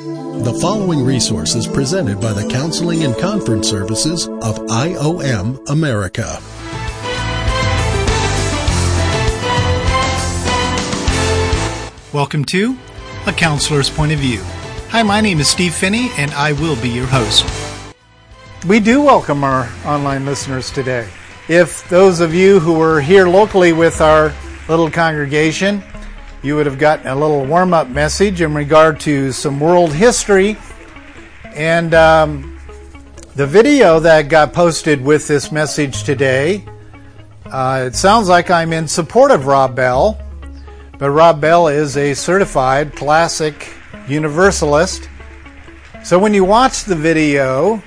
The following resource is presented by the Counseling and Conference Services of IOM America. Welcome to A Counselor's Point of View. Hi, my name is Steve Phinney, and I will be your host. We do welcome our online listeners today. If those of you who were here locally with our little congregation, you would have gotten a little warm up message in regard to some world history. And um, the video that got posted with this message today, uh, it sounds like I'm in support of Rob Bell, but Rob Bell is a certified classic universalist. So when you watch the video,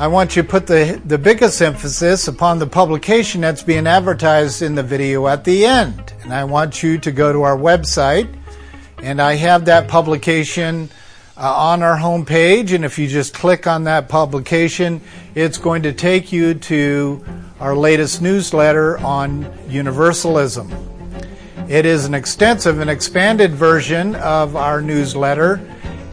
I want you to put the, the biggest emphasis upon the publication that's being advertised in the video at the end. And I want you to go to our website, and I have that publication uh, on our homepage. And if you just click on that publication, it's going to take you to our latest newsletter on universalism. It is an extensive and expanded version of our newsletter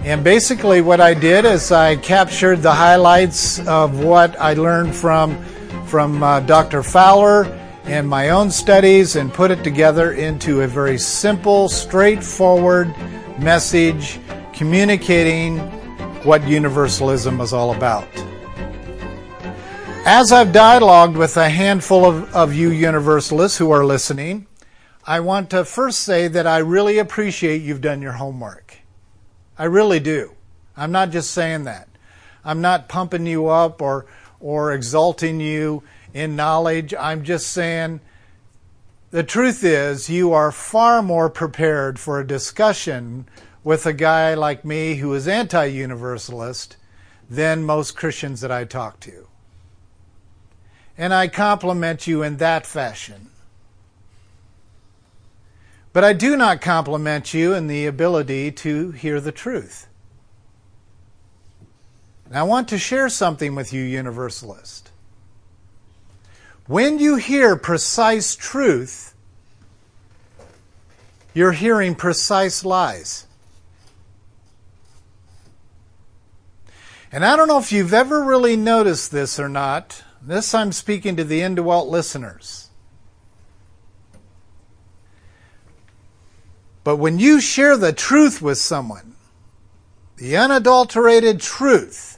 and basically, what I did is I captured the highlights of what I learned from from uh, Dr. Fowler and my own studies, and put it together into a very simple, straightforward message communicating what universalism is all about. As I've dialogued with a handful of, of you universalists who are listening, I want to first say that I really appreciate you've done your homework. I really do. I'm not just saying that. I'm not pumping you up or, or exalting you in knowledge. I'm just saying the truth is you are far more prepared for a discussion with a guy like me who is anti universalist than most Christians that I talk to. And I compliment you in that fashion. But I do not compliment you in the ability to hear the truth. And I want to share something with you, Universalist. When you hear precise truth, you're hearing precise lies. And I don't know if you've ever really noticed this or not. This I'm speaking to the indwelt listeners. But when you share the truth with someone, the unadulterated truth,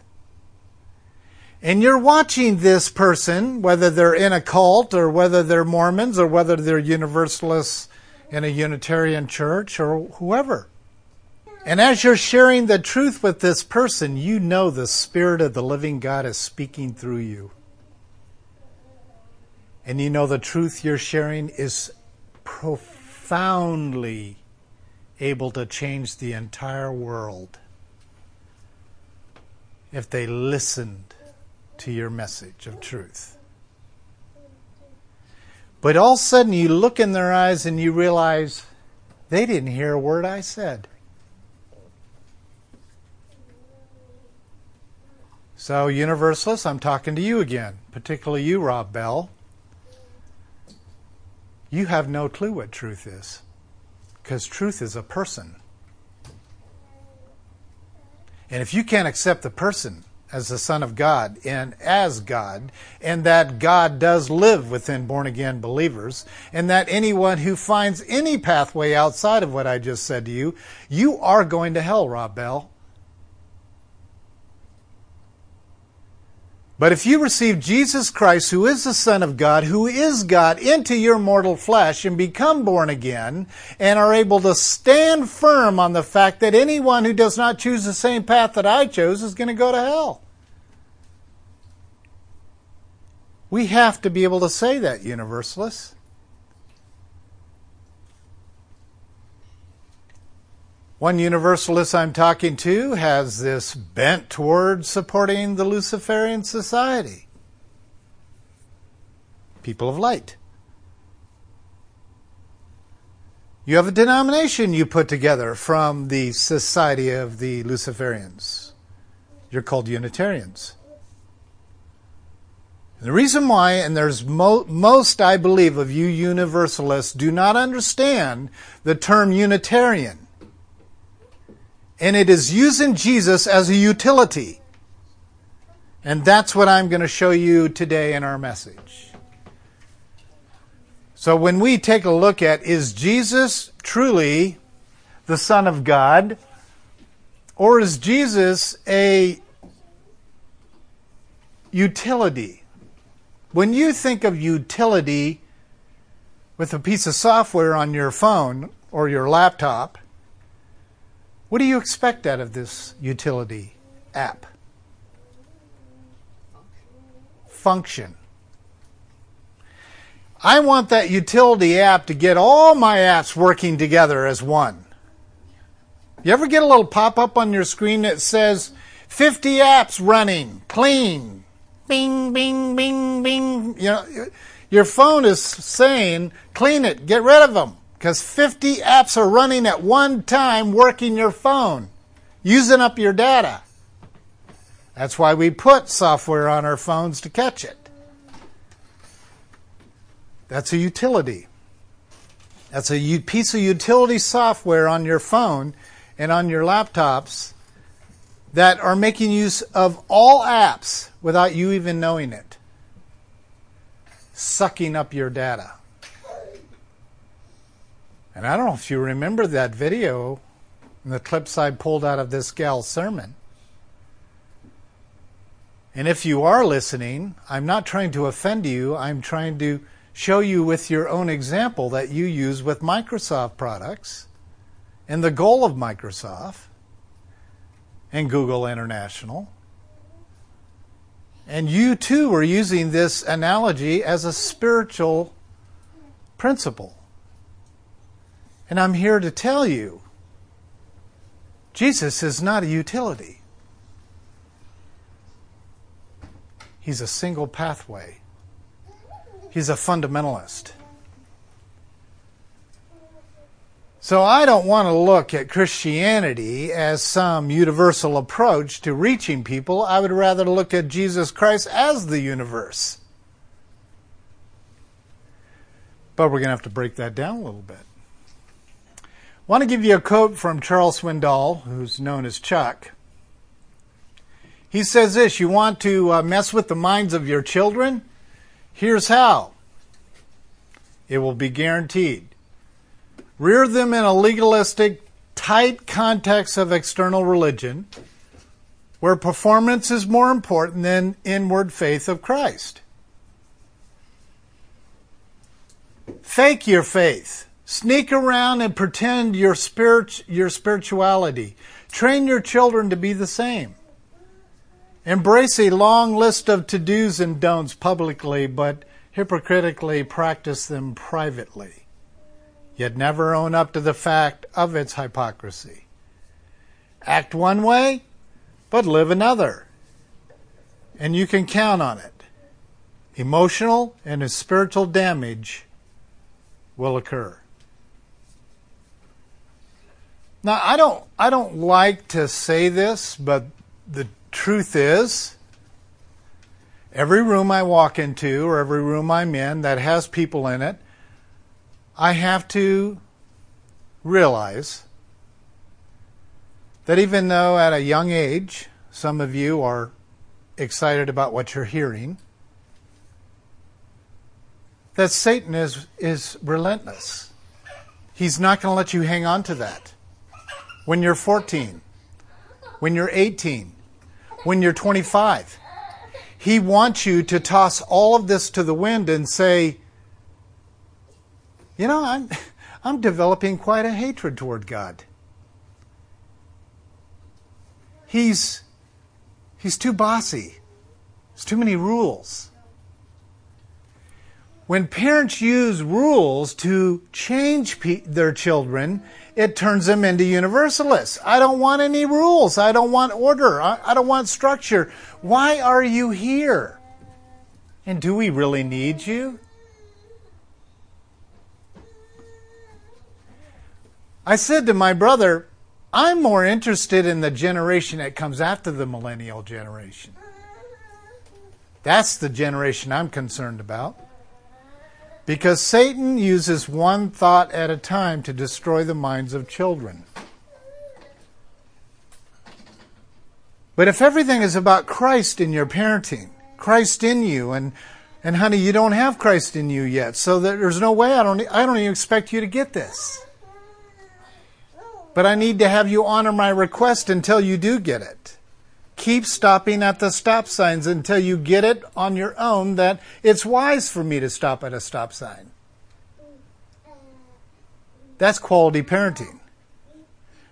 and you're watching this person, whether they're in a cult or whether they're Mormons or whether they're Universalists in a Unitarian church or whoever. And as you're sharing the truth with this person, you know the Spirit of the living God is speaking through you. And you know the truth you're sharing is profoundly able to change the entire world if they listened to your message of truth. But all of a sudden, you look in their eyes and you realize they didn't hear a word I said. So, Universalists, I'm talking to you again, particularly you, Rob Bell. You have no clue what truth is. Because truth is a person. And if you can't accept the person as the Son of God and as God, and that God does live within born again believers, and that anyone who finds any pathway outside of what I just said to you, you are going to hell, Rob Bell. But if you receive Jesus Christ, who is the Son of God, who is God, into your mortal flesh and become born again, and are able to stand firm on the fact that anyone who does not choose the same path that I chose is going to go to hell. We have to be able to say that, Universalists. One Universalist I'm talking to has this bent toward supporting the Luciferian Society. People of light. You have a denomination you put together from the Society of the Luciferians. You're called Unitarians. The reason why, and there's mo- most, I believe, of you Universalists do not understand the term Unitarian And it is using Jesus as a utility. And that's what I'm going to show you today in our message. So when we take a look at is Jesus truly the Son of God? Or is Jesus a utility? When you think of utility with a piece of software on your phone or your laptop, what do you expect out of this utility app? Function. I want that utility app to get all my apps working together as one. You ever get a little pop up on your screen that says 50 apps running, clean, bing, bing, bing, bing? You know, your phone is saying, clean it, get rid of them, because 50 apps are running at one time working your phone, using up your data. That's why we put software on our phones to catch it. That's a utility. That's a piece of utility software on your phone and on your laptops that are making use of all apps without you even knowing it, sucking up your data. And I don't know if you remember that video and the clips I pulled out of this gal's sermon. And if you are listening, I'm not trying to offend you. I'm trying to show you with your own example that you use with Microsoft products and the goal of Microsoft and Google International. And you too are using this analogy as a spiritual principle. And I'm here to tell you Jesus is not a utility, He's a single pathway, He's a fundamentalist. So I don't want to look at Christianity as some universal approach to reaching people. I would rather look at Jesus Christ as the universe. But we're going to have to break that down a little bit. I want to give you a quote from Charles Swindoll, who's known as Chuck. He says this You want to uh, mess with the minds of your children? Here's how it will be guaranteed rear them in a legalistic, tight context of external religion, where performance is more important than inward faith of Christ. Fake your faith. Sneak around and pretend your spirit, your spirituality. Train your children to be the same. Embrace a long list of to-dos and don'ts publicly, but hypocritically practice them privately yet never own up to the fact of its hypocrisy. Act one way, but live another. And you can count on it. Emotional and spiritual damage will occur. Now, I don't, I don't like to say this, but the truth is, every room I walk into or every room I'm in that has people in it, I have to realize that even though at a young age some of you are excited about what you're hearing, that Satan is, is relentless. He's not going to let you hang on to that. When you're 14, when you're 18, when you're 25, he wants you to toss all of this to the wind and say, you know, I'm, I'm developing quite a hatred toward God. He's, he's too bossy. There's too many rules. When parents use rules to change pe- their children, it turns them into universalists. I don't want any rules. I don't want order. I, I don't want structure. Why are you here? And do we really need you? I said to my brother, I'm more interested in the generation that comes after the millennial generation. That's the generation I'm concerned about. Because Satan uses one thought at a time to destroy the minds of children. But if everything is about Christ in your parenting, Christ in you, and and honey, you don't have Christ in you yet, so there's no way I don't I don't even expect you to get this. But I need to have you honor my request until you do get it. Keep stopping at the stop signs until you get it on your own that it's wise for me to stop at a stop sign. That's quality parenting.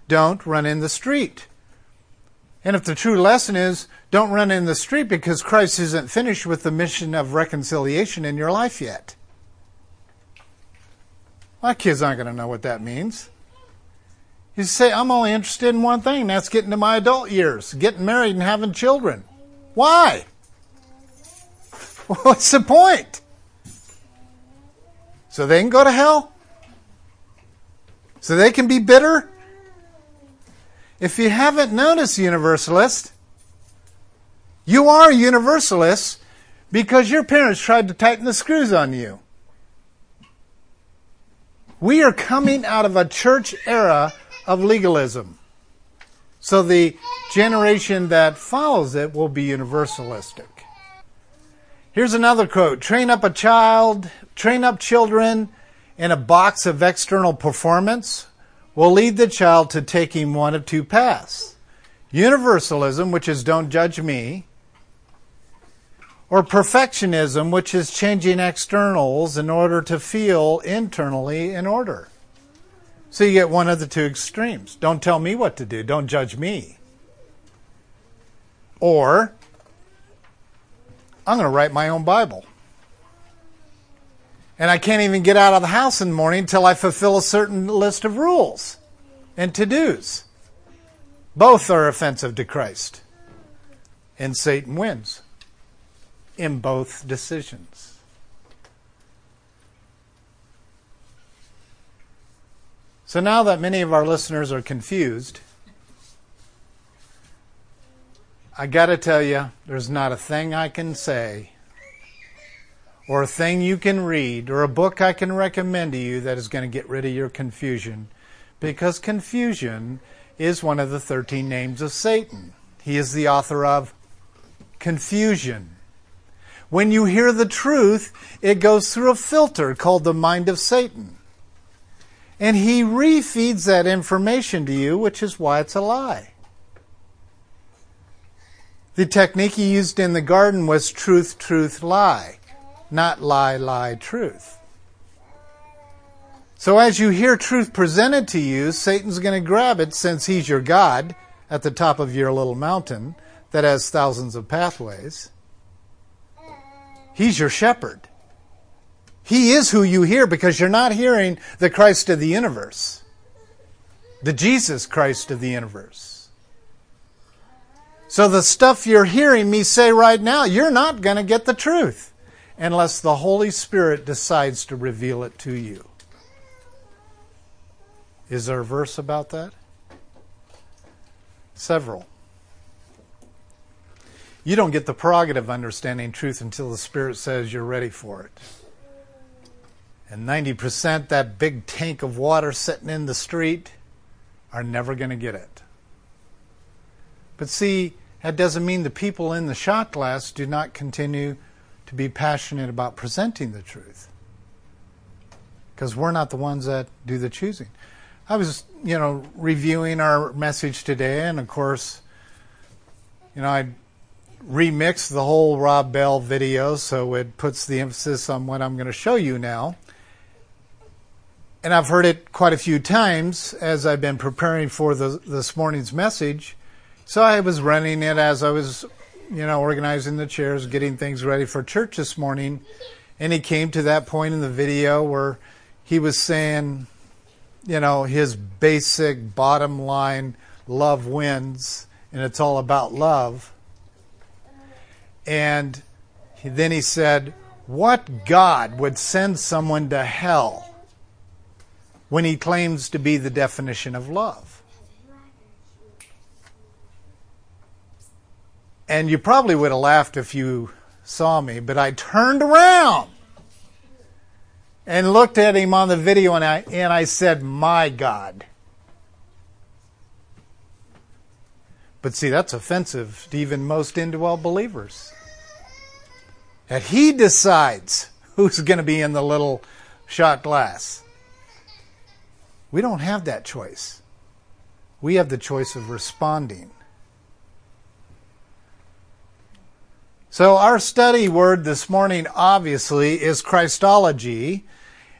Don't run in the street. And if the true lesson is don't run in the street because Christ isn't finished with the mission of reconciliation in your life yet. My kids aren't going to know what that means. You say, I'm only interested in one thing, that's getting to my adult years, getting married and having children. Why? What's the point? So they can go to hell? So they can be bitter? If you haven't noticed, Universalist, you are a Universalist because your parents tried to tighten the screws on you. We are coming out of a church era of legalism. So the generation that follows it will be universalistic. Here's another quote Train up a child, train up children in a box of external performance will lead the child to taking one of two paths universalism, which is don't judge me, or perfectionism, which is changing externals in order to feel internally in order. So you get one of the two extremes. Don't tell me what to do. Don't judge me. Or, I'm going to write my own Bible. And I can't even get out of the house in the morning until I fulfill a certain list of rules and to dos. Both are offensive to Christ. And Satan wins in both decisions. So now that many of our listeners are confused, I got to tell you, there's not a thing I can say, or a thing you can read, or a book I can recommend to you that is going to get rid of your confusion. Because confusion is one of the 13 names of Satan. He is the author of confusion. When you hear the truth, it goes through a filter called the mind of Satan. And he refeeds that information to you, which is why it's a lie. The technique he used in the garden was truth, truth, lie, not lie, lie, truth. So as you hear truth presented to you, Satan's going to grab it since he's your God at the top of your little mountain that has thousands of pathways. He's your shepherd. He is who you hear because you're not hearing the Christ of the universe, the Jesus Christ of the universe. So the stuff you're hearing me say right now, you're not going to get the truth unless the Holy Spirit decides to reveal it to you. Is there a verse about that? Several. You don't get the prerogative of understanding truth until the Spirit says you're ready for it and 90% that big tank of water sitting in the street are never going to get it. But see, that doesn't mean the people in the shot glass do not continue to be passionate about presenting the truth. Because we're not the ones that do the choosing. I was, you know, reviewing our message today, and of course, you know, I remixed the whole Rob Bell video so it puts the emphasis on what I'm going to show you now and I've heard it quite a few times as I've been preparing for the, this morning's message. So I was running it as I was, you know, organizing the chairs, getting things ready for church this morning. And he came to that point in the video where he was saying, you know, his basic bottom line love wins, and it's all about love. And then he said, What God would send someone to hell when he claims to be the definition of love. And you probably would have laughed if you saw me, but I turned around and looked at him on the video and I, and I said, My God. But see, that's offensive to even most indwell believers. That he decides who's going to be in the little shot glass. We don't have that choice. We have the choice of responding. So, our study word this morning obviously is Christology.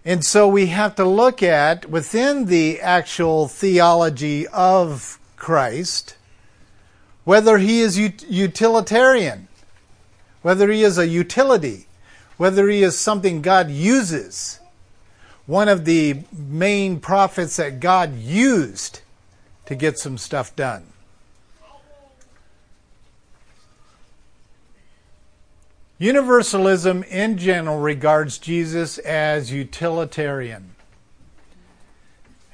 And so we have to look at within the actual theology of Christ whether he is utilitarian, whether he is a utility, whether he is something God uses. One of the main prophets that God used to get some stuff done. Universalism in general regards Jesus as utilitarian.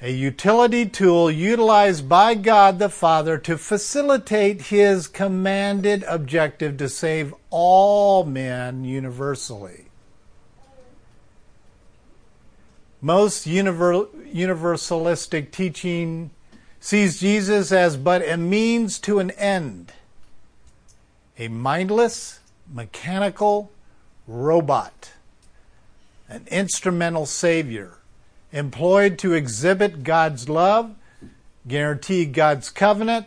A utility tool utilized by God the Father to facilitate his commanded objective to save all men universally. Most universalistic teaching sees Jesus as but a means to an end, a mindless, mechanical robot, an instrumental savior, employed to exhibit God's love, guarantee God's covenant,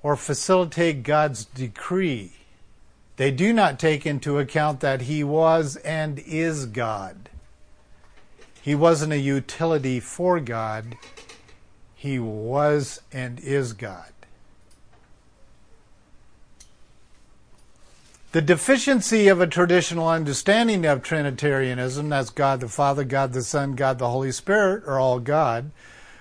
or facilitate God's decree. They do not take into account that he was and is God. He wasn't a utility for God. He was and is God. The deficiency of a traditional understanding of Trinitarianism, that's God the Father, God the Son, God the Holy Spirit, are all God,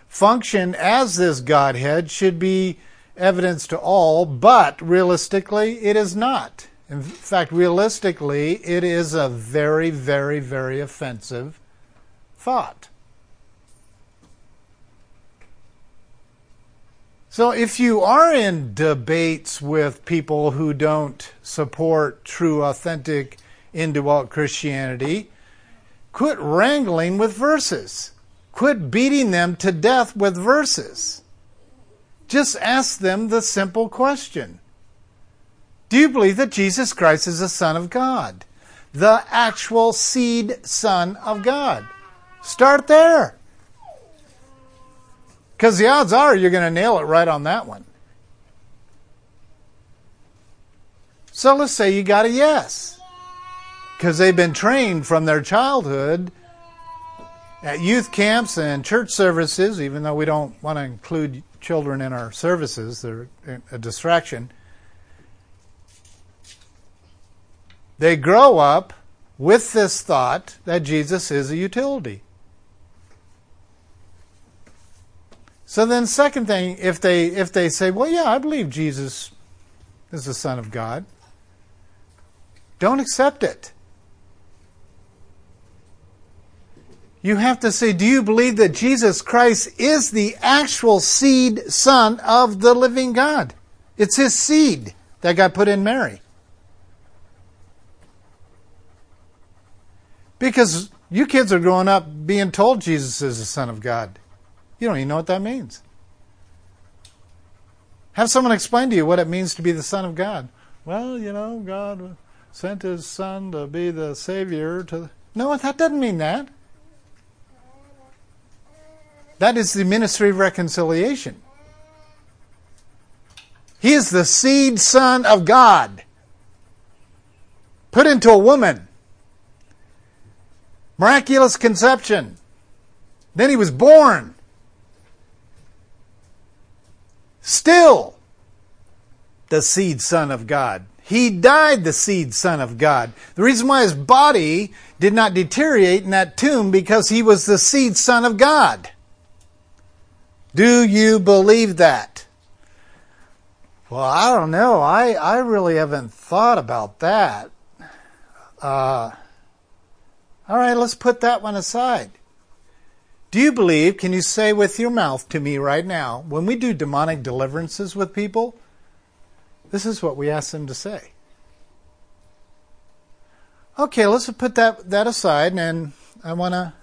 function as this Godhead should be evidence to all, but realistically, it is not. In fact, realistically, it is a very, very, very offensive thought. So, if you are in debates with people who don't support true, authentic, indwelt Christianity, quit wrangling with verses. Quit beating them to death with verses. Just ask them the simple question Do you believe that Jesus Christ is the Son of God? The actual seed Son of God. Start there. Because the odds are you're going to nail it right on that one. So let's say you got a yes. Because they've been trained from their childhood at youth camps and church services, even though we don't want to include children in our services, they're a distraction. They grow up with this thought that Jesus is a utility. So then, second thing, if they if they say, "Well, yeah, I believe Jesus is the Son of God," don't accept it. You have to say, "Do you believe that Jesus Christ is the actual seed Son of the living God? It's His seed that got put in Mary." Because you kids are growing up being told Jesus is the Son of God. You don't even know what that means. Have someone explain to you what it means to be the Son of God. Well, you know, God sent His Son to be the Savior. To no, that doesn't mean that. That is the ministry of reconciliation. He is the seed Son of God, put into a woman. Miraculous conception. Then he was born. Still the seed son of God. He died the seed son of God. The reason why his body did not deteriorate in that tomb because he was the seed son of God. Do you believe that? Well, I don't know. I, I really haven't thought about that. Uh, all right, let's put that one aside. Do you believe, can you say with your mouth to me right now, when we do demonic deliverances with people, this is what we ask them to say? Okay, let's put that, that aside, and I want to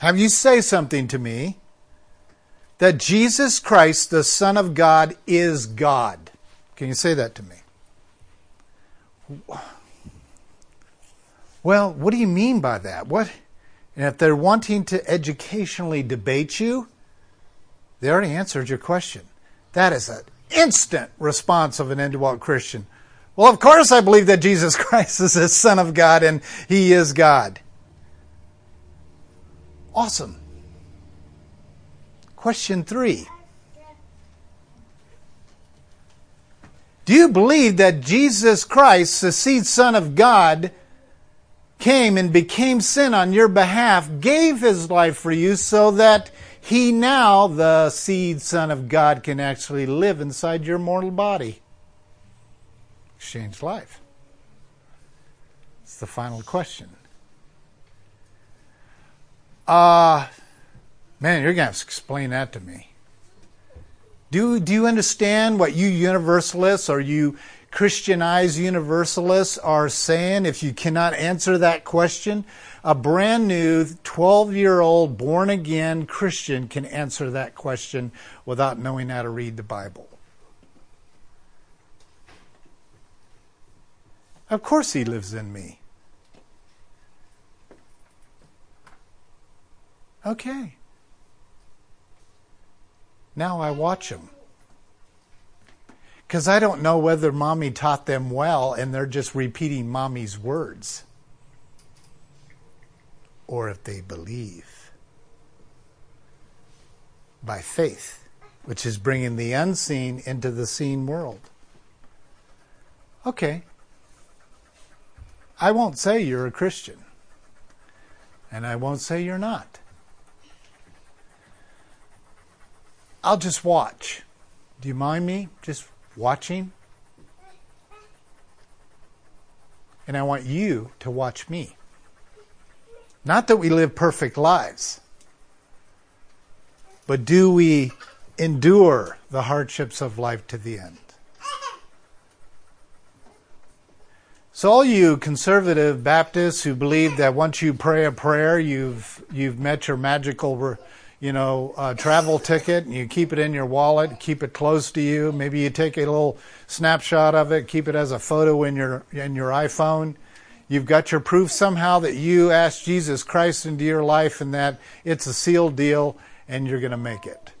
have you say something to me that Jesus Christ, the Son of God, is God. Can you say that to me? Well, what do you mean by that? What? And if they're wanting to educationally debate you, they already answered your question. That is an instant response of an indwelt Christian. Well, of course I believe that Jesus Christ is the Son of God and He is God. Awesome. Question three. Do you believe that Jesus Christ, the seed Son of God, came and became sin on your behalf, gave his life for you so that he now, the seed Son of God, can actually live inside your mortal body? Exchange life. It's the final question. Uh, man, you're going to have to explain that to me. Do, do you understand what you universalists or you Christianized universalists are saying if you cannot answer that question? A brand new 12 year old born again Christian can answer that question without knowing how to read the Bible. Of course, He lives in me. Okay. Now I watch them. Because I don't know whether mommy taught them well and they're just repeating mommy's words. Or if they believe by faith, which is bringing the unseen into the seen world. Okay. I won't say you're a Christian. And I won't say you're not. I'll just watch. Do you mind me just watching? And I want you to watch me. Not that we live perfect lives, but do we endure the hardships of life to the end? So, all you conservative Baptists who believe that once you pray a prayer, you've you've met your magical you know, a travel ticket and you keep it in your wallet, keep it close to you. Maybe you take a little snapshot of it, keep it as a photo in your in your iPhone. You've got your proof somehow that you asked Jesus Christ into your life and that it's a sealed deal and you're going to make it.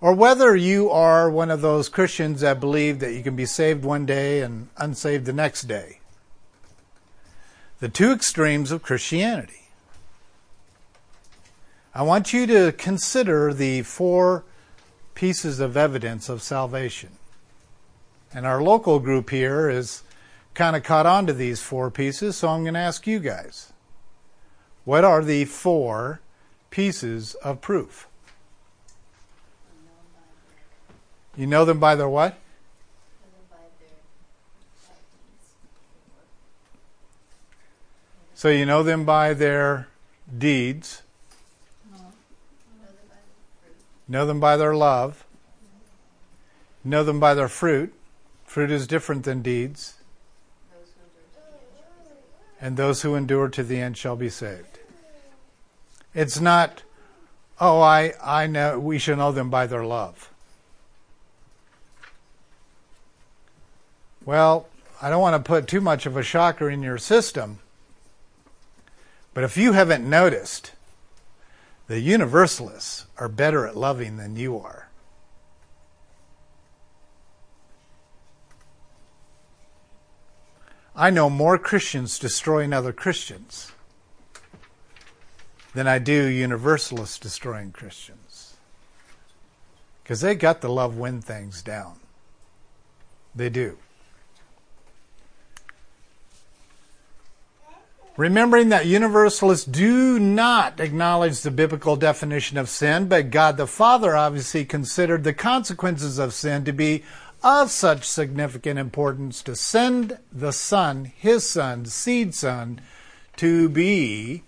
Or whether you are one of those Christians that believe that you can be saved one day and unsaved the next day. The two extremes of Christianity. I want you to consider the four pieces of evidence of salvation. And our local group here is kind of caught on to these four pieces, so I'm going to ask you guys. What are the four pieces of proof? You know them by their what? So you know them by their deeds. Know them by their love. Know them by their fruit. Fruit is different than deeds. And those who endure to the end shall be saved. It's not, oh, I, I know, we should know them by their love. Well, I don't want to put too much of a shocker in your system, but if you haven't noticed, the universalists are better at loving than you are. I know more Christians destroying other Christians than I do universalists destroying Christians. Because they got the love win things down. They do. Remembering that universalists do not acknowledge the biblical definition of sin, but God the Father obviously considered the consequences of sin to be of such significant importance to send the Son, His Son, seed Son, to be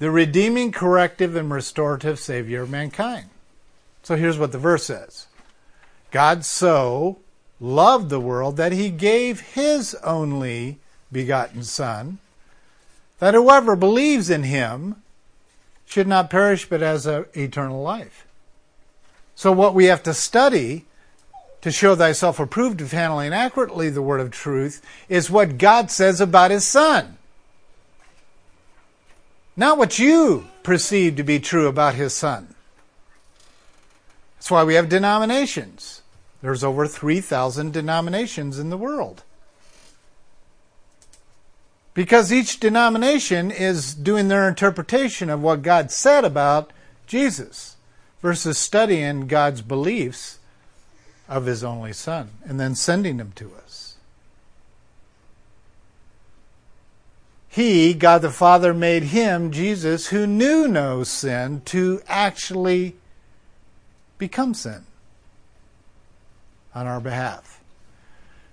the redeeming, corrective, and restorative Savior of mankind. So here's what the verse says God so loved the world that He gave His only begotten Son that whoever believes in him should not perish but has eternal life. So, what we have to study to show thyself approved of handling accurately the word of truth is what God says about his son. Not what you perceive to be true about his son. That's why we have denominations. There's over 3,000 denominations in the world. Because each denomination is doing their interpretation of what God said about Jesus versus studying God's beliefs of his only son and then sending him to us. He, God the Father, made him, Jesus, who knew no sin, to actually become sin on our behalf.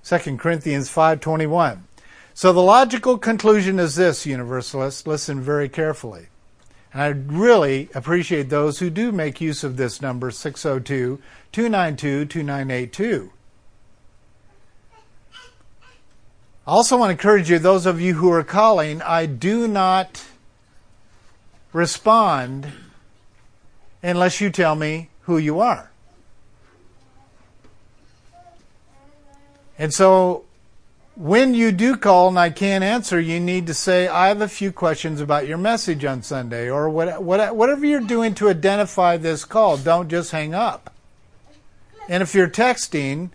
2 Corinthians 5:21. So the logical conclusion is this, universalists, listen very carefully. And I really appreciate those who do make use of this number 602 292 2982. I also want to encourage you, those of you who are calling, I do not respond unless you tell me who you are. And so when you do call and I can't answer, you need to say, I have a few questions about your message on Sunday, or what, what, whatever you're doing to identify this call. Don't just hang up. And if you're texting,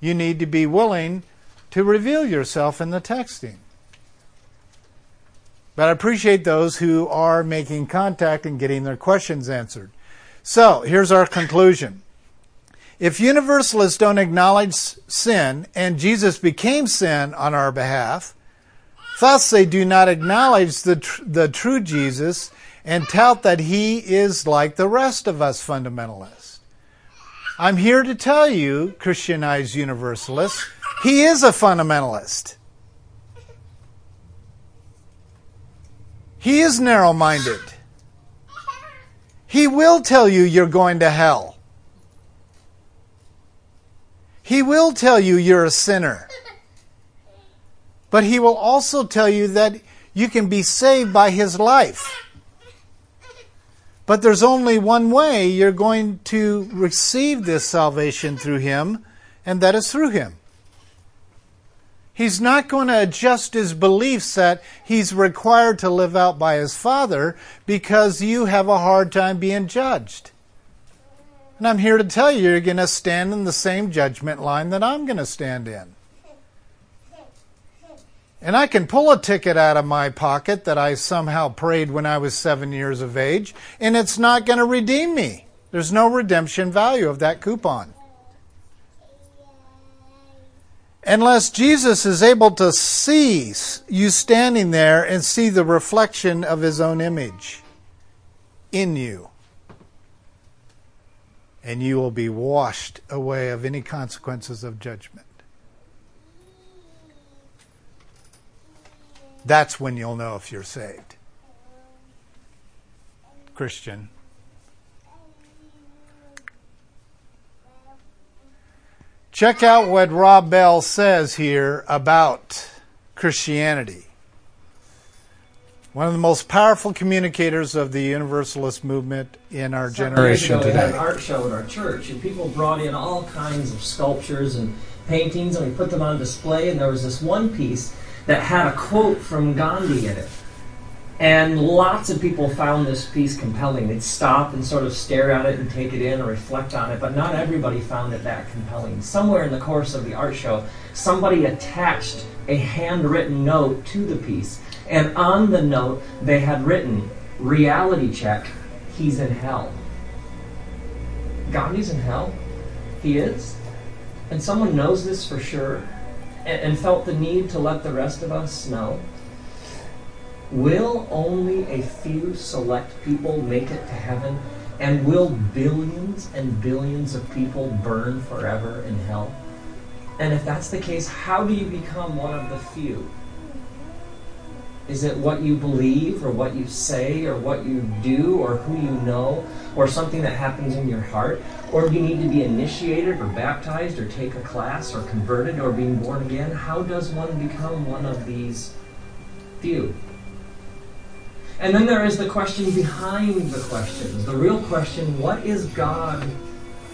you need to be willing to reveal yourself in the texting. But I appreciate those who are making contact and getting their questions answered. So here's our conclusion. If universalists don't acknowledge sin and Jesus became sin on our behalf, thus they do not acknowledge the, tr- the true Jesus and tout that he is like the rest of us fundamentalists. I'm here to tell you, Christianized universalists, he is a fundamentalist. He is narrow minded. He will tell you you're going to hell. He will tell you you're a sinner. But he will also tell you that you can be saved by his life. But there's only one way you're going to receive this salvation through him, and that is through him. He's not going to adjust his beliefs that he's required to live out by his Father because you have a hard time being judged. And I'm here to tell you, you're going to stand in the same judgment line that I'm going to stand in. And I can pull a ticket out of my pocket that I somehow prayed when I was seven years of age, and it's not going to redeem me. There's no redemption value of that coupon. Unless Jesus is able to see you standing there and see the reflection of his own image in you and you will be washed away of any consequences of judgment. That's when you'll know if you're saved. Christian. Check out what Rob Bell says here about Christianity one of the most powerful communicators of the Universalist movement in our generation ago, today. We had an art show at our church, and people brought in all kinds of sculptures and paintings, and we put them on display. And there was this one piece that had a quote from Gandhi in it. And lots of people found this piece compelling. They'd stop and sort of stare at it and take it in or reflect on it, but not everybody found it that compelling. Somewhere in the course of the art show, somebody attached a handwritten note to the piece and on the note, they had written, reality check, he's in hell. Gandhi's in hell? He is? And someone knows this for sure and, and felt the need to let the rest of us know? Will only a few select people make it to heaven? And will billions and billions of people burn forever in hell? And if that's the case, how do you become one of the few? Is it what you believe or what you say or what you do or who you know or something that happens in your heart? Or do you need to be initiated or baptized or take a class or converted or being born again? How does one become one of these few? And then there is the question behind the questions. The real question what is God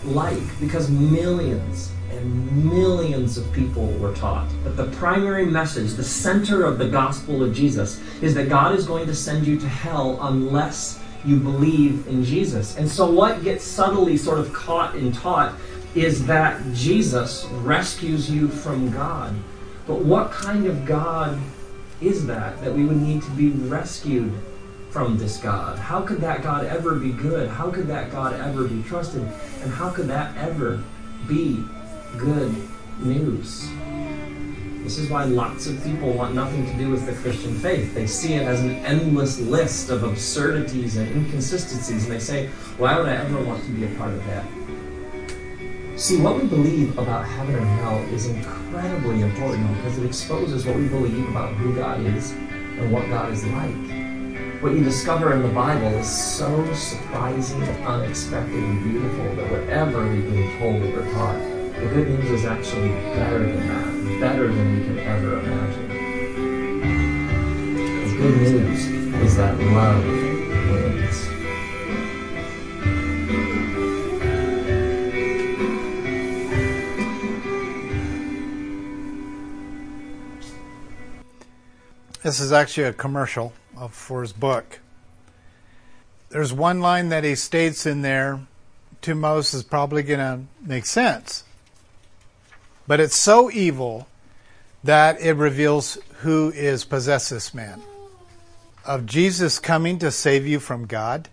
like? Because millions and millions of people were taught. But the primary message, the center of the gospel of Jesus, is that God is going to send you to hell unless you believe in Jesus. And so, what gets subtly sort of caught and taught is that Jesus rescues you from God. But what kind of God is that, that we would need to be rescued from this God? How could that God ever be good? How could that God ever be trusted? And how could that ever be good news? This is why lots of people want nothing to do with the Christian faith. They see it as an endless list of absurdities and inconsistencies, and they say, Why would I ever want to be a part of that? See, what we believe about heaven and hell is incredibly important because it exposes what we believe about who God is and what God is like what you discover in the Bible is so surprising, and unexpected, and beautiful that whatever we've been told or taught, the good news is actually better than that, better than we can ever imagine. The good news is that love wins. This is actually a commercial for his book. There's one line that he states in there to most is probably going to make sense. But it's so evil that it reveals who is possessed this man. Of Jesus coming to save you from God.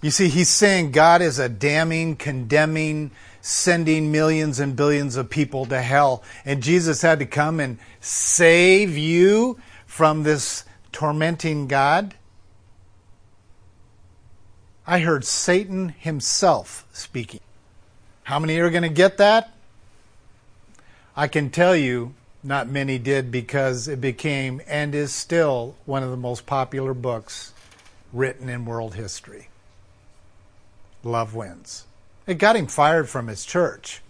You see, he's saying God is a damning, condemning, sending millions and billions of people to hell. And Jesus had to come and save you from this tormenting God. I heard Satan himself speaking. How many are going to get that? I can tell you not many did because it became and is still one of the most popular books written in world history. Love wins. It got him fired from his church.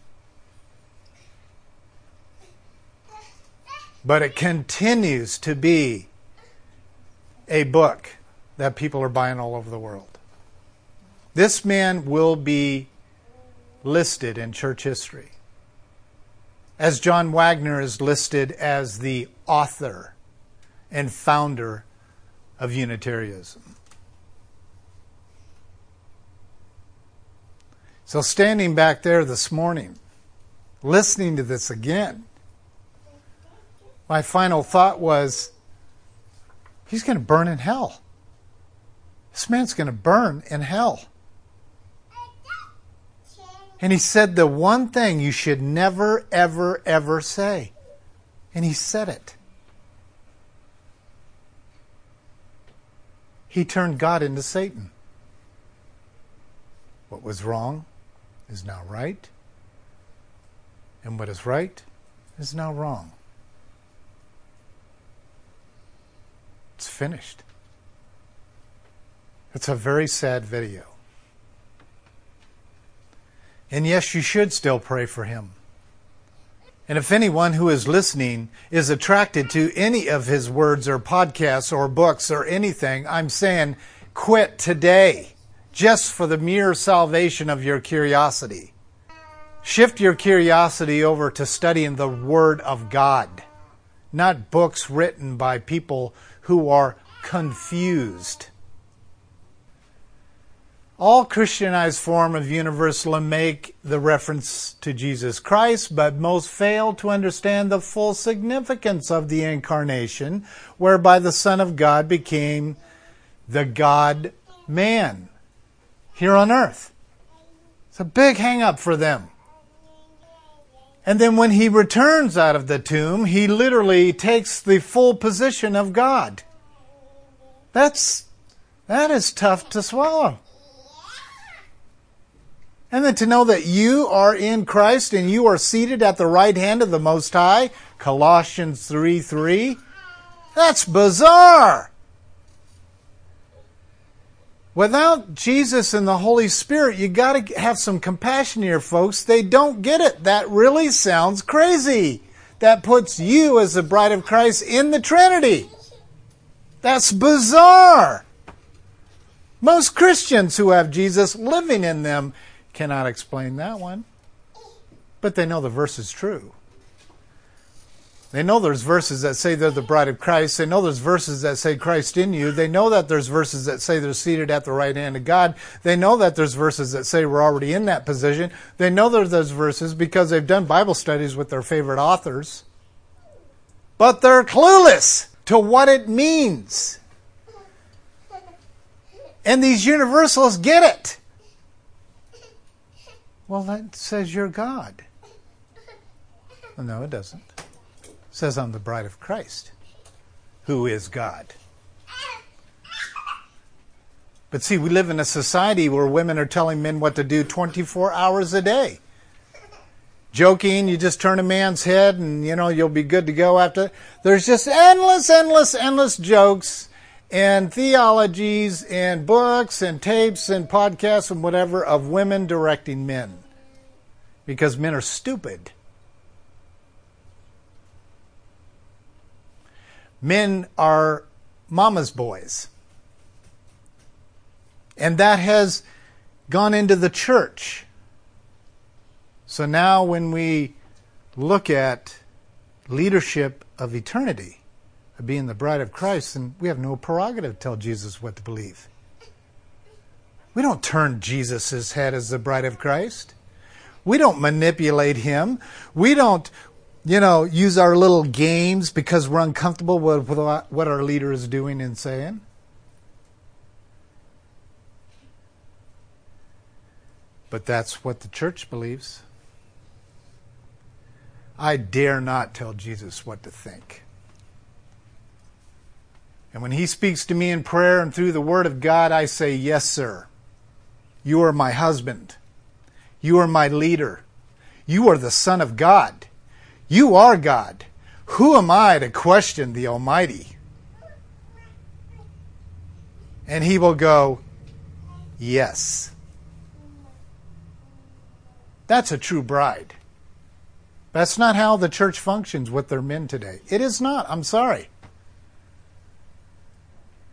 But it continues to be a book that people are buying all over the world. This man will be listed in church history. As John Wagner is listed as the author and founder of Unitarianism. So, standing back there this morning, listening to this again, my final thought was he's going to burn in hell. This man's going to burn in hell. And he said the one thing you should never, ever, ever say. And he said it. He turned God into Satan. What was wrong is now right, and what is right is now wrong. It's finished. It's a very sad video. And yes, you should still pray for him. And if anyone who is listening is attracted to any of his words or podcasts or books or anything, I'm saying quit today just for the mere salvation of your curiosity. Shift your curiosity over to studying the Word of God, not books written by people who are confused. All Christianized form of universalism make the reference to Jesus Christ, but most fail to understand the full significance of the incarnation, whereby the Son of God became the God man here on earth. It's a big hang up for them. And then when he returns out of the tomb, he literally takes the full position of God. That's that is tough to swallow. And then to know that you are in Christ and you are seated at the right hand of the Most High, Colossians 3 3. That's bizarre. Without Jesus and the Holy Spirit, you got to have some compassion here, folks. They don't get it. That really sounds crazy. That puts you as the bride of Christ in the Trinity. That's bizarre. Most Christians who have Jesus living in them cannot explain that one. But they know the verse is true. They know there's verses that say they're the bride of Christ. They know there's verses that say Christ in you. They know that there's verses that say they're seated at the right hand of God. They know that there's verses that say we're already in that position. They know there's those verses because they've done Bible studies with their favorite authors. But they're clueless to what it means. And these universalists get it. Well, that says you're God. Well, no, it doesn't says, I'm the bride of Christ, who is God. But see, we live in a society where women are telling men what to do 24 hours a day. Joking, you just turn a man's head and, you know, you'll be good to go after. There's just endless, endless, endless jokes and theologies and books and tapes and podcasts and whatever of women directing men. Because men are stupid. men are mama's boys. And that has gone into the church. So now when we look at leadership of eternity, of being the bride of Christ, then we have no prerogative to tell Jesus what to believe. We don't turn Jesus' head as the bride of Christ. We don't manipulate him. We don't you know, use our little games because we're uncomfortable with what our leader is doing and saying. But that's what the church believes. I dare not tell Jesus what to think. And when he speaks to me in prayer and through the Word of God, I say, Yes, sir. You are my husband. You are my leader. You are the Son of God. You are God. Who am I to question the Almighty? And he will go, Yes. That's a true bride. That's not how the church functions with their men today. It is not. I'm sorry.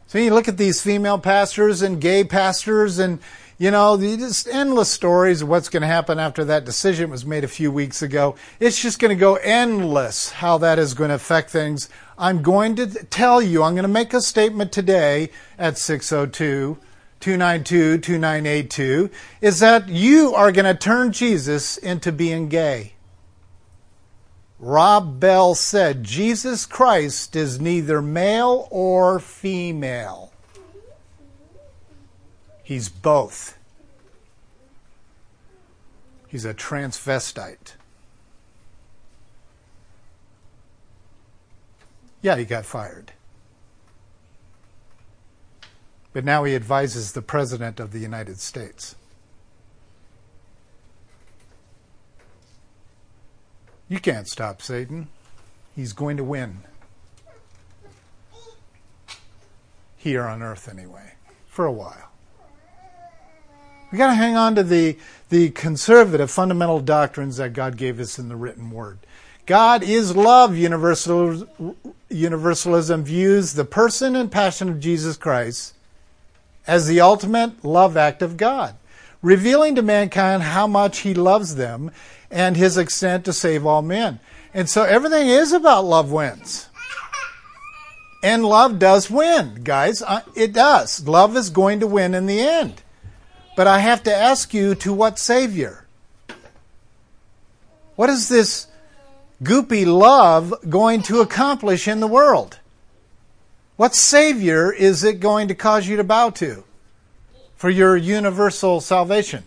So you look at these female pastors and gay pastors and you know, just endless stories of what's going to happen after that decision was made a few weeks ago. It's just going to go endless how that is going to affect things. I'm going to tell you, I'm going to make a statement today at 602 292 2982 is that you are going to turn Jesus into being gay. Rob Bell said Jesus Christ is neither male or female. He's both. He's a transvestite. Yeah, he got fired. But now he advises the President of the United States. You can't stop Satan. He's going to win. Here on earth, anyway, for a while. We got to hang on to the, the conservative fundamental doctrines that God gave us in the written word. God is love. Universal, universalism views the person and passion of Jesus Christ as the ultimate love act of God, revealing to mankind how much he loves them and his extent to save all men. And so everything is about love wins. And love does win, guys. Uh, it does. Love is going to win in the end. But I have to ask you to what Savior? What is this goopy love going to accomplish in the world? What Savior is it going to cause you to bow to for your universal salvation?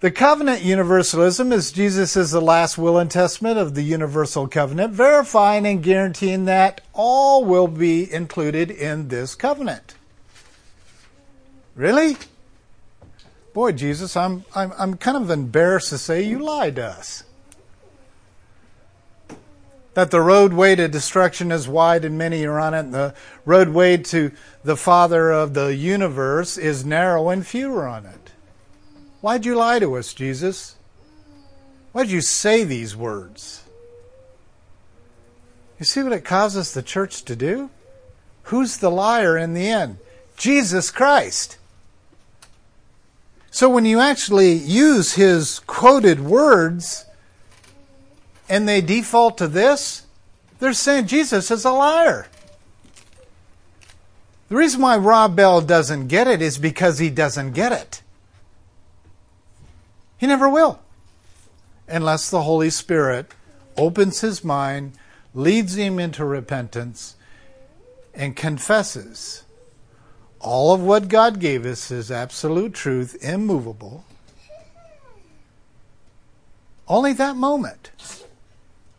The covenant universalism is Jesus the last will and testament of the universal covenant, verifying and guaranteeing that all will be included in this covenant. Really? Boy, Jesus, I'm, I'm, I'm kind of embarrassed to say you lied to us. That the roadway to destruction is wide and many are on it, and the roadway to the Father of the universe is narrow and few are on it. Why'd you lie to us, Jesus? Why'd you say these words? You see what it causes the church to do? Who's the liar in the end? Jesus Christ. So when you actually use his quoted words and they default to this, they're saying Jesus is a liar. The reason why Rob Bell doesn't get it is because he doesn't get it. He never will. Unless the Holy Spirit opens his mind, leads him into repentance, and confesses all of what God gave us is absolute truth, immovable. Only that moment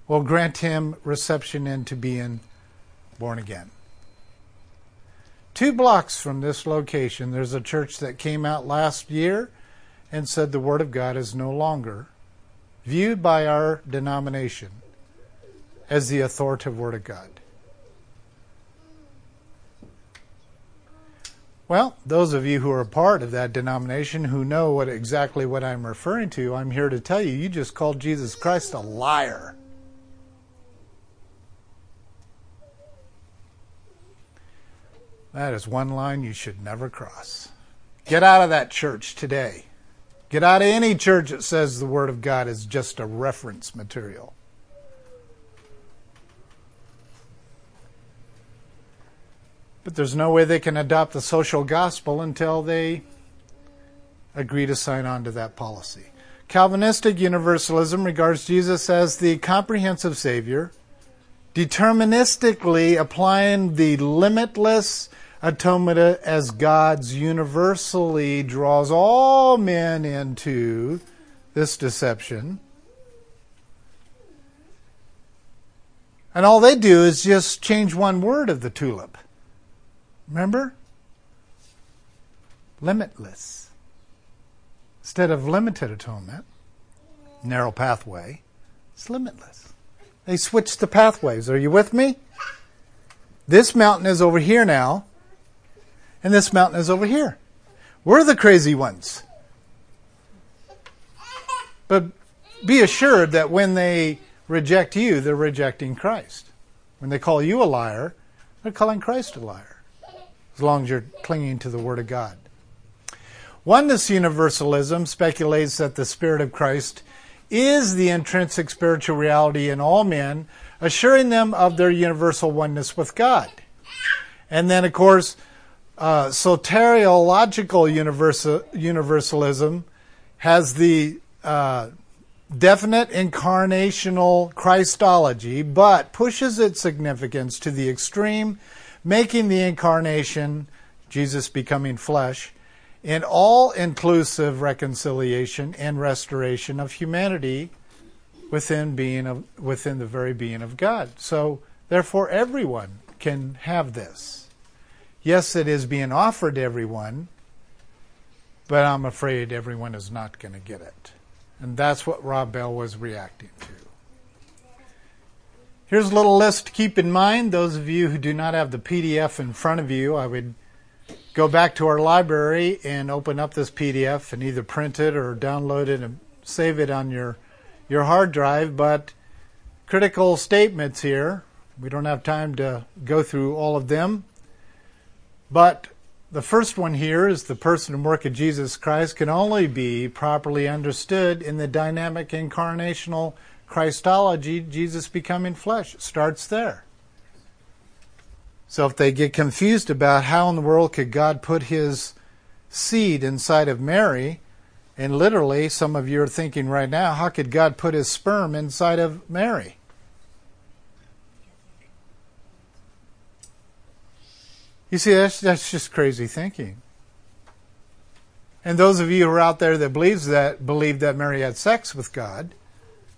will grant him reception into being born again. Two blocks from this location, there's a church that came out last year and said the Word of God is no longer viewed by our denomination as the authoritative Word of God. Well, those of you who are part of that denomination who know what exactly what I'm referring to, I'm here to tell you, you just called Jesus Christ a liar. That is one line you should never cross. Get out of that church today. Get out of any church that says the Word of God is just a reference material. But there's no way they can adopt the social gospel until they agree to sign on to that policy. Calvinistic universalism regards Jesus as the comprehensive Savior, deterministically applying the limitless atonement as God's universally draws all men into this deception. And all they do is just change one word of the tulip. Remember? Limitless. Instead of limited atonement, narrow pathway, it's limitless. They switched the pathways. Are you with me? This mountain is over here now and this mountain is over here. We're the crazy ones. But be assured that when they reject you, they're rejecting Christ. When they call you a liar, they're calling Christ a liar, as long as you're clinging to the Word of God. Oneness universalism speculates that the Spirit of Christ is the intrinsic spiritual reality in all men, assuring them of their universal oneness with God. And then, of course, uh, soteriological universal, universalism has the uh, definite incarnational Christology, but pushes its significance to the extreme, making the incarnation, Jesus becoming flesh, an all inclusive reconciliation and restoration of humanity within being of, within the very being of God. So therefore everyone can have this. Yes, it is being offered to everyone, but I'm afraid everyone is not going to get it. And that's what Rob Bell was reacting to. Here's a little list to keep in mind. Those of you who do not have the PDF in front of you, I would go back to our library and open up this PDF and either print it or download it and save it on your your hard drive. But critical statements here. We don't have time to go through all of them. But the first one here is the person and work of Jesus Christ can only be properly understood in the dynamic incarnational Christology, Jesus becoming flesh. Starts there. So if they get confused about how in the world could God put his seed inside of Mary, and literally some of you are thinking right now, how could God put his sperm inside of Mary? You see, that's, that's just crazy thinking. And those of you who are out there that believes that believe that Mary had sex with God,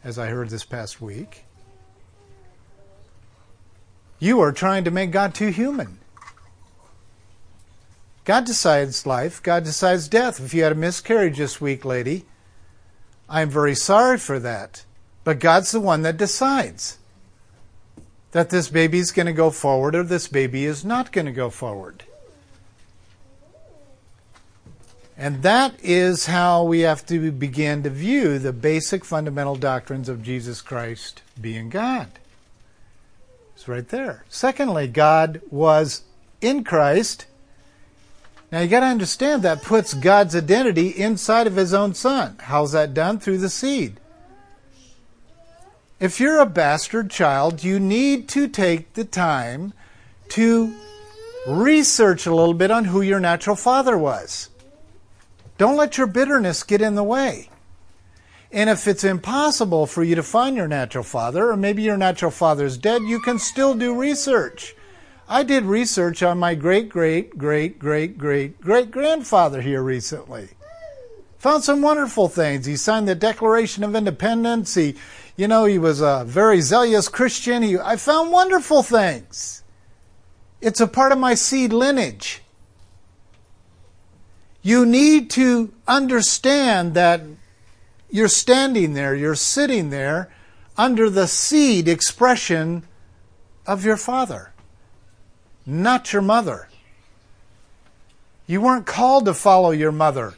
as I heard this past week, you are trying to make God too human. God decides life, God decides death. If you had a miscarriage this week, lady, I'm very sorry for that. But God's the one that decides that this baby is going to go forward or this baby is not going to go forward. And that is how we have to begin to view the basic fundamental doctrines of Jesus Christ being God. It's right there. Secondly, God was in Christ Now you got to understand that puts God's identity inside of his own son. How's that done? Through the seed. If you're a bastard child, you need to take the time to research a little bit on who your natural father was. Don't let your bitterness get in the way. And if it's impossible for you to find your natural father, or maybe your natural father is dead, you can still do research. I did research on my great, great, great, great, great, great grandfather here recently. Found some wonderful things. He signed the Declaration of Independence. He, you know, he was a very zealous Christian. He, I found wonderful things. It's a part of my seed lineage. You need to understand that you're standing there, you're sitting there under the seed expression of your father, not your mother. You weren't called to follow your mother.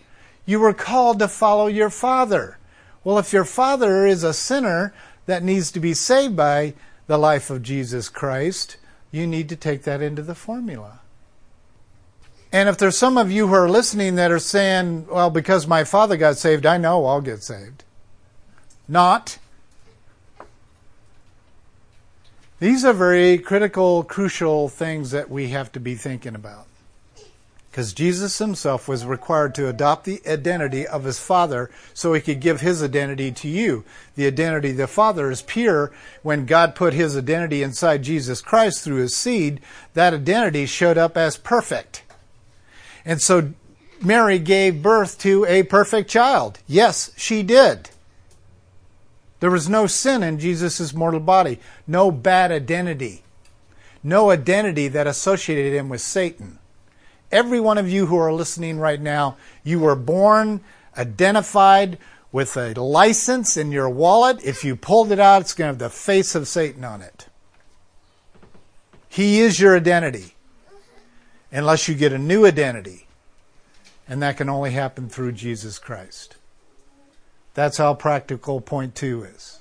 You were called to follow your father. Well, if your father is a sinner that needs to be saved by the life of Jesus Christ, you need to take that into the formula. And if there's some of you who are listening that are saying, well, because my father got saved, I know I'll get saved. Not. These are very critical, crucial things that we have to be thinking about. Because Jesus himself was required to adopt the identity of his Father so he could give his identity to you. The identity of the Father is pure. When God put his identity inside Jesus Christ through his seed, that identity showed up as perfect. And so Mary gave birth to a perfect child. Yes, she did. There was no sin in Jesus' mortal body, no bad identity, no identity that associated him with Satan. Every one of you who are listening right now, you were born identified with a license in your wallet. If you pulled it out, it's going to have the face of Satan on it. He is your identity, unless you get a new identity. And that can only happen through Jesus Christ. That's how practical point two is.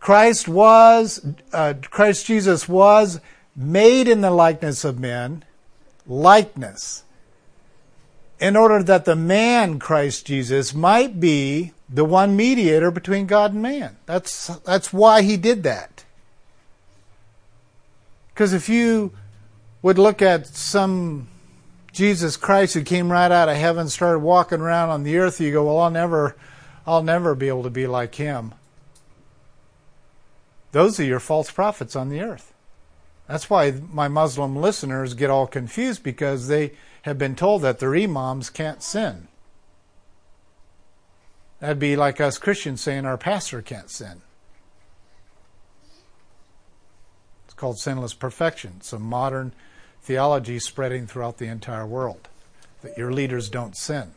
Christ was, uh, Christ Jesus was made in the likeness of men likeness in order that the man Christ Jesus might be the one mediator between God and man. That's that's why he did that. Because if you would look at some Jesus Christ who came right out of heaven, started walking around on the earth, you go, well, I'll never, I'll never be able to be like him. Those are your false prophets on the earth. That's why my Muslim listeners get all confused because they have been told that their imams can't sin. That'd be like us Christians saying our pastor can't sin. It's called sinless perfection. It's a modern theology spreading throughout the entire world that your leaders don't sin.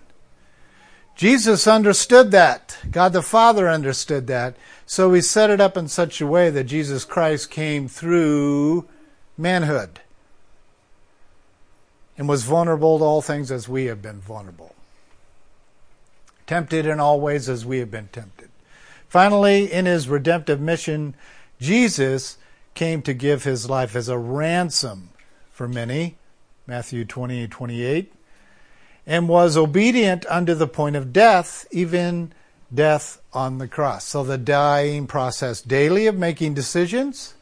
Jesus understood that. God the Father understood that. So he set it up in such a way that Jesus Christ came through manhood and was vulnerable to all things as we have been vulnerable. Tempted in all ways as we have been tempted. Finally, in his redemptive mission, Jesus came to give his life as a ransom for many, Matthew 20 28, and was obedient unto the point of death, even death on the cross. So the dying process daily of making decisions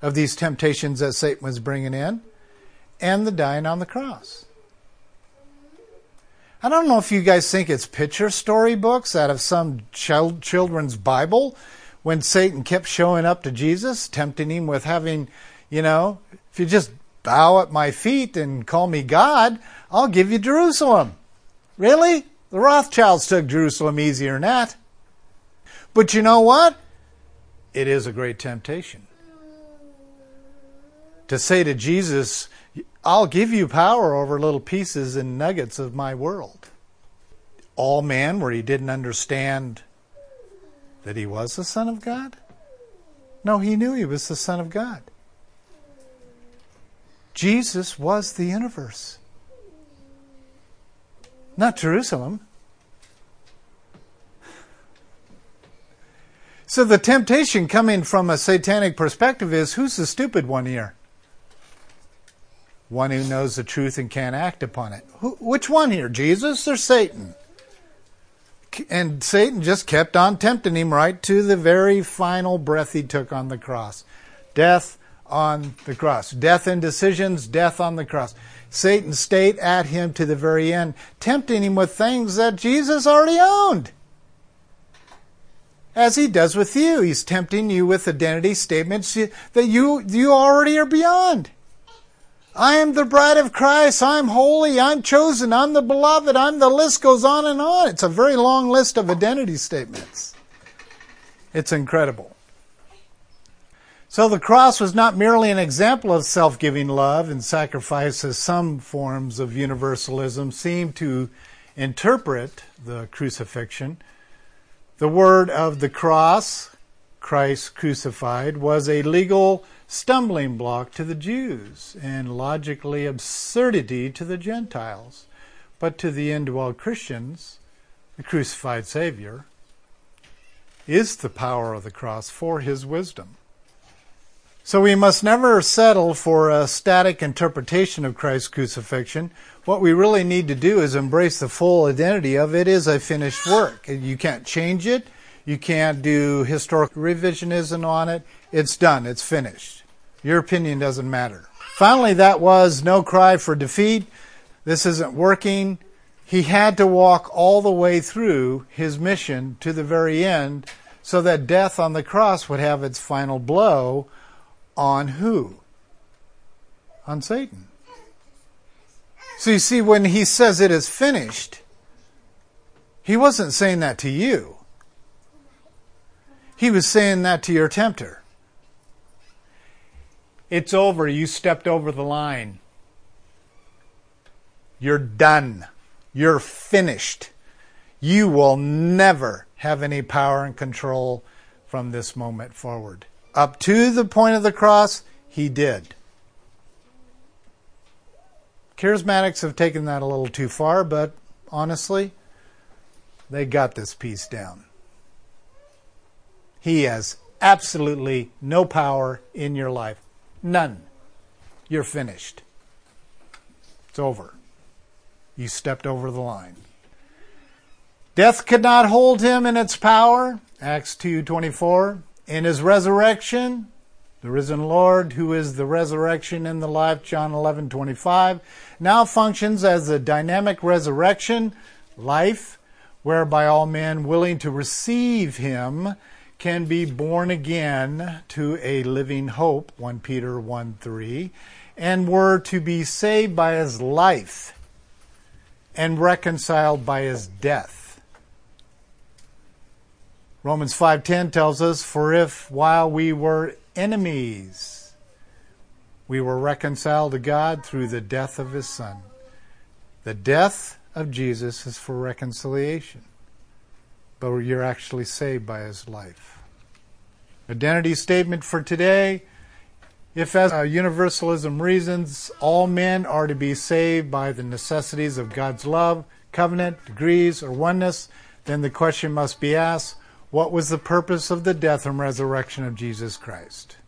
of these temptations that Satan was bringing in and the dying on the cross. I don't know if you guys think it's picture storybooks out of some children's Bible when Satan kept showing up to Jesus, tempting him with having, you know, if you just bow at my feet and call me God, I'll give you Jerusalem. Really? The Rothschilds took Jerusalem easier than that. But you know what? It is a great temptation to say to Jesus, I'll give you power over little pieces and nuggets of my world. All man, where he didn't understand that he was the Son of God? No, he knew he was the Son of God. Jesus was the universe, not Jerusalem. So the temptation coming from a satanic perspective is who's the stupid one here? one who knows the truth and can't act upon it. Who, which one here, Jesus or Satan? And Satan just kept on tempting him right to the very final breath he took on the cross. Death on the cross. Death in decisions, death on the cross. Satan stayed at him to the very end, tempting him with things that Jesus already owned. As he does with you. He's tempting you with identity statements that you, you already are beyond. I am the bride of Christ. I'm holy. I'm chosen. I'm the beloved. I'm the list goes on and on. It's a very long list of identity statements. It's incredible. So the cross was not merely an example of self giving love and sacrifice, as some forms of universalism seem to interpret the crucifixion. The word of the cross, Christ crucified, was a legal stumbling block to the Jews and logically absurdity to the Gentiles. But to the indwelled Christians, the crucified Savior is the power of the cross for his wisdom. So we must never settle for a static interpretation of Christ's crucifixion. What we really need to do is embrace the full identity of it is a finished work. You can't change it. You can't do historical revisionism on it. It's done. It's finished. Your opinion doesn't matter. Finally, that was no cry for defeat. This isn't working. He had to walk all the way through his mission to the very end so that death on the cross would have its final blow on who? On Satan. So you see, when he says it is finished, he wasn't saying that to you. He was saying that to your tempter. It's over. You stepped over the line. You're done. You're finished. You will never have any power and control from this moment forward. Up to the point of the cross, he did. Charismatics have taken that a little too far, but honestly, they got this piece down. He has absolutely no power in your life. None. You're finished. It's over. You stepped over the line. Death could not hold him in its power. Acts 2:24 in his resurrection, the risen Lord, who is the resurrection and the life, John 11 25, now functions as a dynamic resurrection, life, whereby all men willing to receive him can be born again to a living hope, 1 Peter 1 3, and were to be saved by his life and reconciled by his death. Romans 5:10 tells us for if while we were enemies we were reconciled to God through the death of his son. The death of Jesus is for reconciliation. But you're actually saved by his life. Identity statement for today if, as universalism reasons, all men are to be saved by the necessities of God's love, covenant, decrees, or oneness, then the question must be asked what was the purpose of the death and resurrection of Jesus Christ?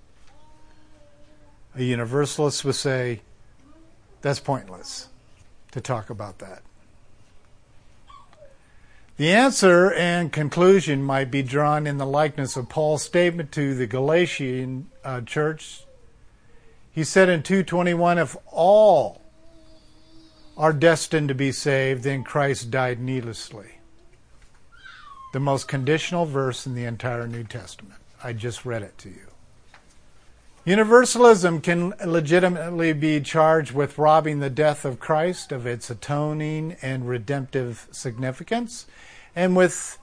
A universalist would say, that's pointless to talk about that. The answer and conclusion might be drawn in the likeness of Paul's statement to the Galatian uh, church. He said in 221 if all are destined to be saved, then Christ died needlessly the most conditional verse in the entire New Testament. I just read it to you. Universalism can legitimately be charged with robbing the death of Christ of its atoning and redemptive significance, and with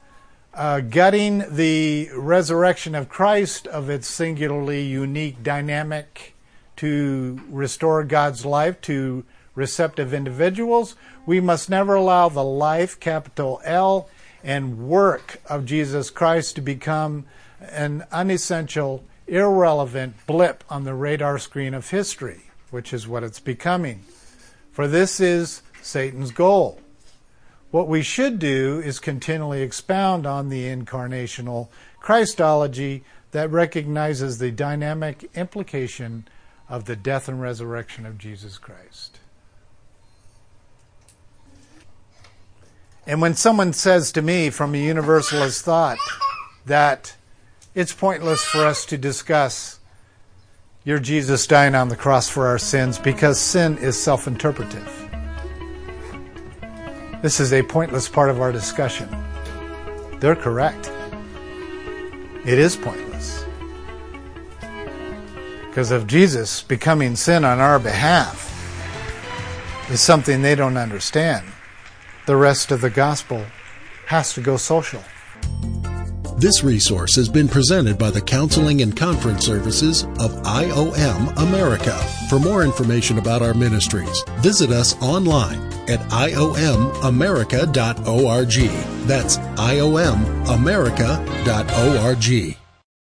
uh, gutting the resurrection of Christ of its singularly unique dynamic to restore God's life to receptive individuals. We must never allow the life, capital L, and work of Jesus Christ to become an unessential, irrelevant blip on the radar screen of history, which is what it's becoming. For this is Satan's goal. What we should do is continually expound on the incarnational Christology that recognizes the dynamic implication of the death and resurrection of Jesus Christ. And when someone says to me from a universalist thought that it's pointless for us to discuss your Jesus dying on the cross for our sins because sin is self interpretive. This is a pointless part of our discussion. They're correct. It is pointless. Because of Jesus becoming sin on our behalf is something they don't understand. The rest of the gospel has to go social. This resource has been presented by the Counseling and Conference Services of IOM America. For more information about our ministries, visit us online at iomamerica.org. That's iomamerica.org.